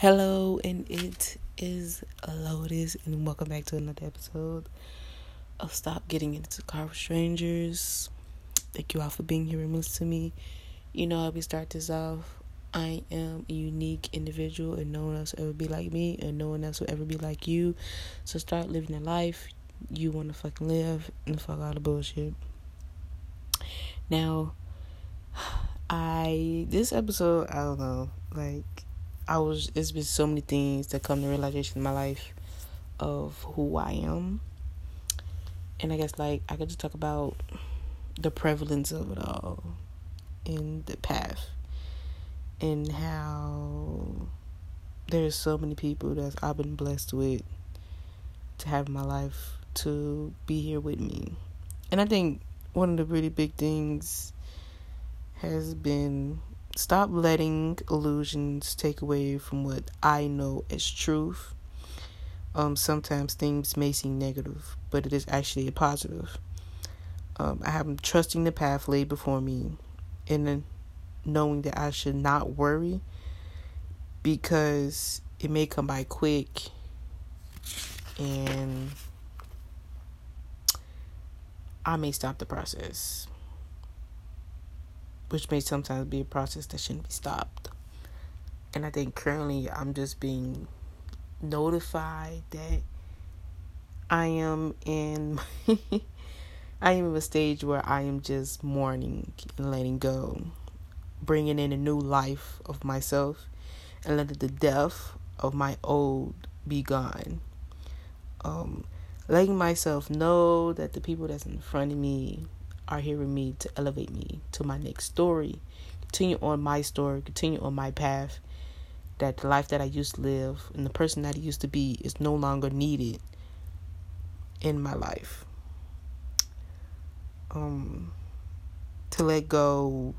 Hello, and it is Lotus, and welcome back to another episode of Stop Getting Into Car with Strangers. Thank you all for being here and listening to me. You know how we start this off. I am a unique individual, and no one else will ever be like me, and no one else will ever be like you. So start living the life you want to fucking live, and fuck all the bullshit. Now, I this episode, I don't know, like I was it's been so many things that come to realization in my life of who I am. And I guess like I could just talk about the prevalence of it all in the path and how there's so many people that I've been blessed with to have in my life to be here with me. And I think one of the really big things has been stop letting illusions take away from what I know as truth. Um, sometimes things may seem negative, but it is actually a positive. Um, I am trusting the path laid before me and knowing that I should not worry because it may come by quick and I may stop the process which may sometimes be a process that shouldn't be stopped. And I think currently I'm just being notified that I am in I am in a stage where I am just mourning and letting go, bringing in a new life of myself and letting the death of my old be gone. Um, letting myself know that the people that's in front of me are here with me to elevate me to my next story, continue on my story, continue on my path. That the life that I used to live and the person that I used to be is no longer needed in my life. Um, to let go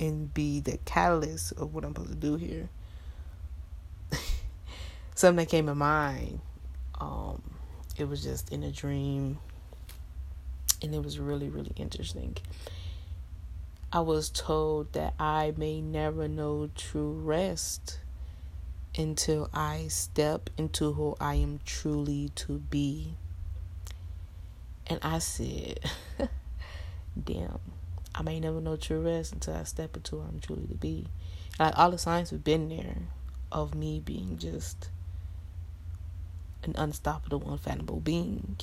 and be the catalyst of what I'm supposed to do here. Something that came to mind. Um, it was just in a dream and it was really, really interesting. I was told that I may never know true rest until I step into who I am truly to be. And I said, damn, I may never know true rest until I step into who I'm truly to be. Like all the signs have been there of me being just an unstoppable, unfathomable being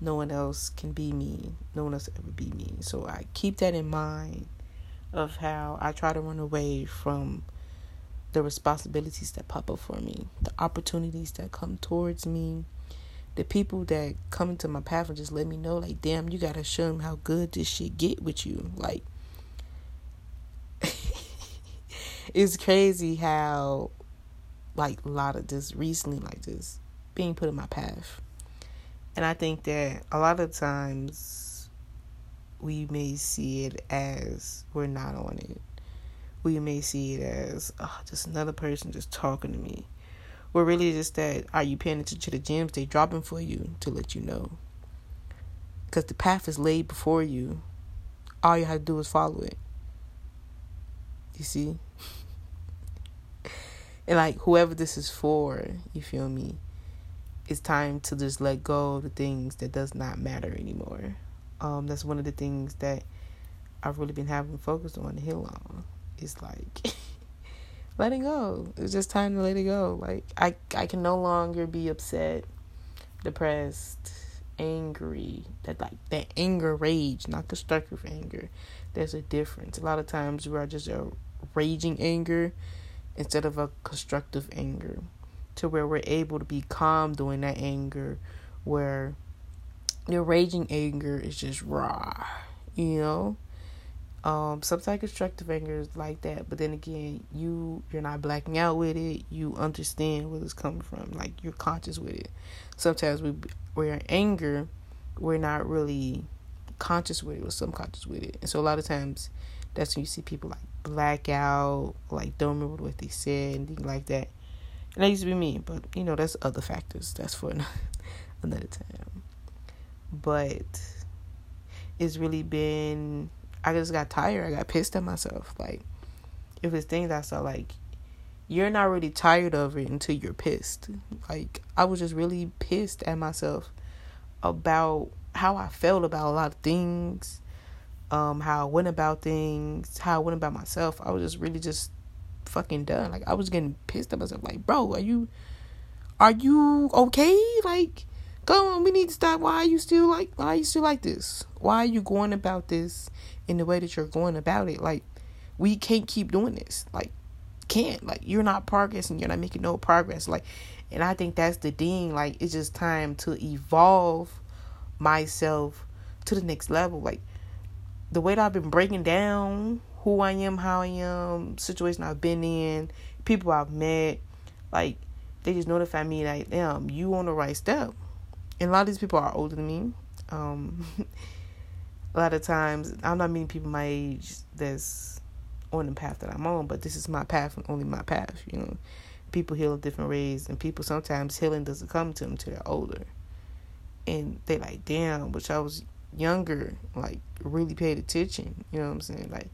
no one else can be me. No one else ever be me. So I keep that in mind of how I try to run away from the responsibilities that pop up for me, the opportunities that come towards me, the people that come into my path and just let me know, like, damn, you gotta show them how good this shit get with you. Like, it's crazy how, like, a lot of this recently, like, this being put in my path and I think that a lot of times we may see it as we're not on it. We may see it as oh, just another person just talking to me. We're really just that are you paying attention to the gems they dropping for you to let you know? Because the path is laid before you. All you have to do is follow it. You see? and like whoever this is for, you feel me? It's time to just let go of the things that does not matter anymore. Um, that's one of the things that I've really been having focused on the hill on. It's like letting go. It's just time to let it go. Like I I can no longer be upset, depressed, angry. That like that anger rage, not constructive anger. There's a difference. A lot of times we are just a raging anger instead of a constructive anger to where we're able to be calm during that anger, where your raging anger is just raw, you know. Um, sometimes constructive anger is like that, but then again, you you're not blacking out with it. You understand where it's coming from, like you're conscious with it. Sometimes we we're anger, we're not really conscious with it, or subconscious with it, and so a lot of times that's when you see people like black out, like don't remember what they said, and things like that. And that used to be me, but you know, that's other factors. That's for another time. But it's really been I just got tired. I got pissed at myself. Like if it's things I saw like you're not really tired of it until you're pissed. Like I was just really pissed at myself about how I felt about a lot of things, um, how I went about things, how I went about myself. I was just really just fucking done. Like I was getting pissed at myself. Like, bro, are you are you okay? Like, come on, we need to stop. Why are you still like why are you still like this? Why are you going about this in the way that you're going about it? Like, we can't keep doing this. Like, can't. Like, you're not progressing, you're not making no progress. Like, and I think that's the thing. Like, it's just time to evolve myself to the next level. Like the way that I've been breaking down who I am, how I am, situation I've been in, people I've met, like they just notify me like, damn, you on the right step. And a lot of these people are older than me. Um, a lot of times, I'm not meeting people my age that's on the path that I'm on, but this is my path and only my path. You know, people heal different ways, and people sometimes healing doesn't come to them until they're older and they like, damn, which I was younger, like really paid attention. You know what I'm saying? Like,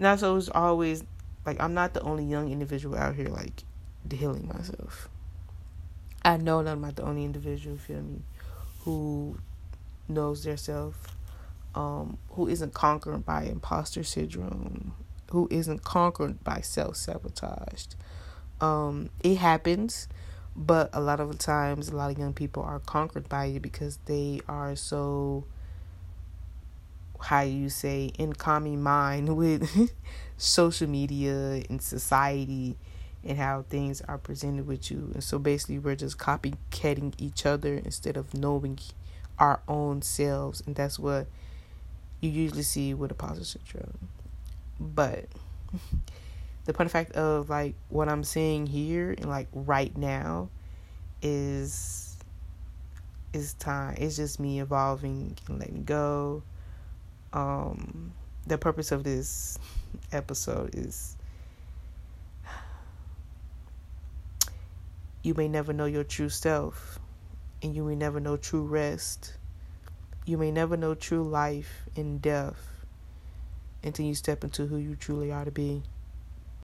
now so it's always like I'm not the only young individual out here like healing myself. I know that I'm not the only individual, feel me, who knows their self, um, who isn't conquered by imposter syndrome, who isn't conquered by self sabotage. Um, it happens. But a lot of the times, a lot of young people are conquered by it because they are so, how you say, in common mind with social media and society and how things are presented with you. And so basically, we're just copycatting each other instead of knowing our own selves. And that's what you usually see with imposter syndrome. But the point of fact of like what I'm saying here and like right now is is time. It's just me evolving and letting go. Um the purpose of this episode is you may never know your true self and you may never know true rest. You may never know true life and death until you step into who you truly are to be.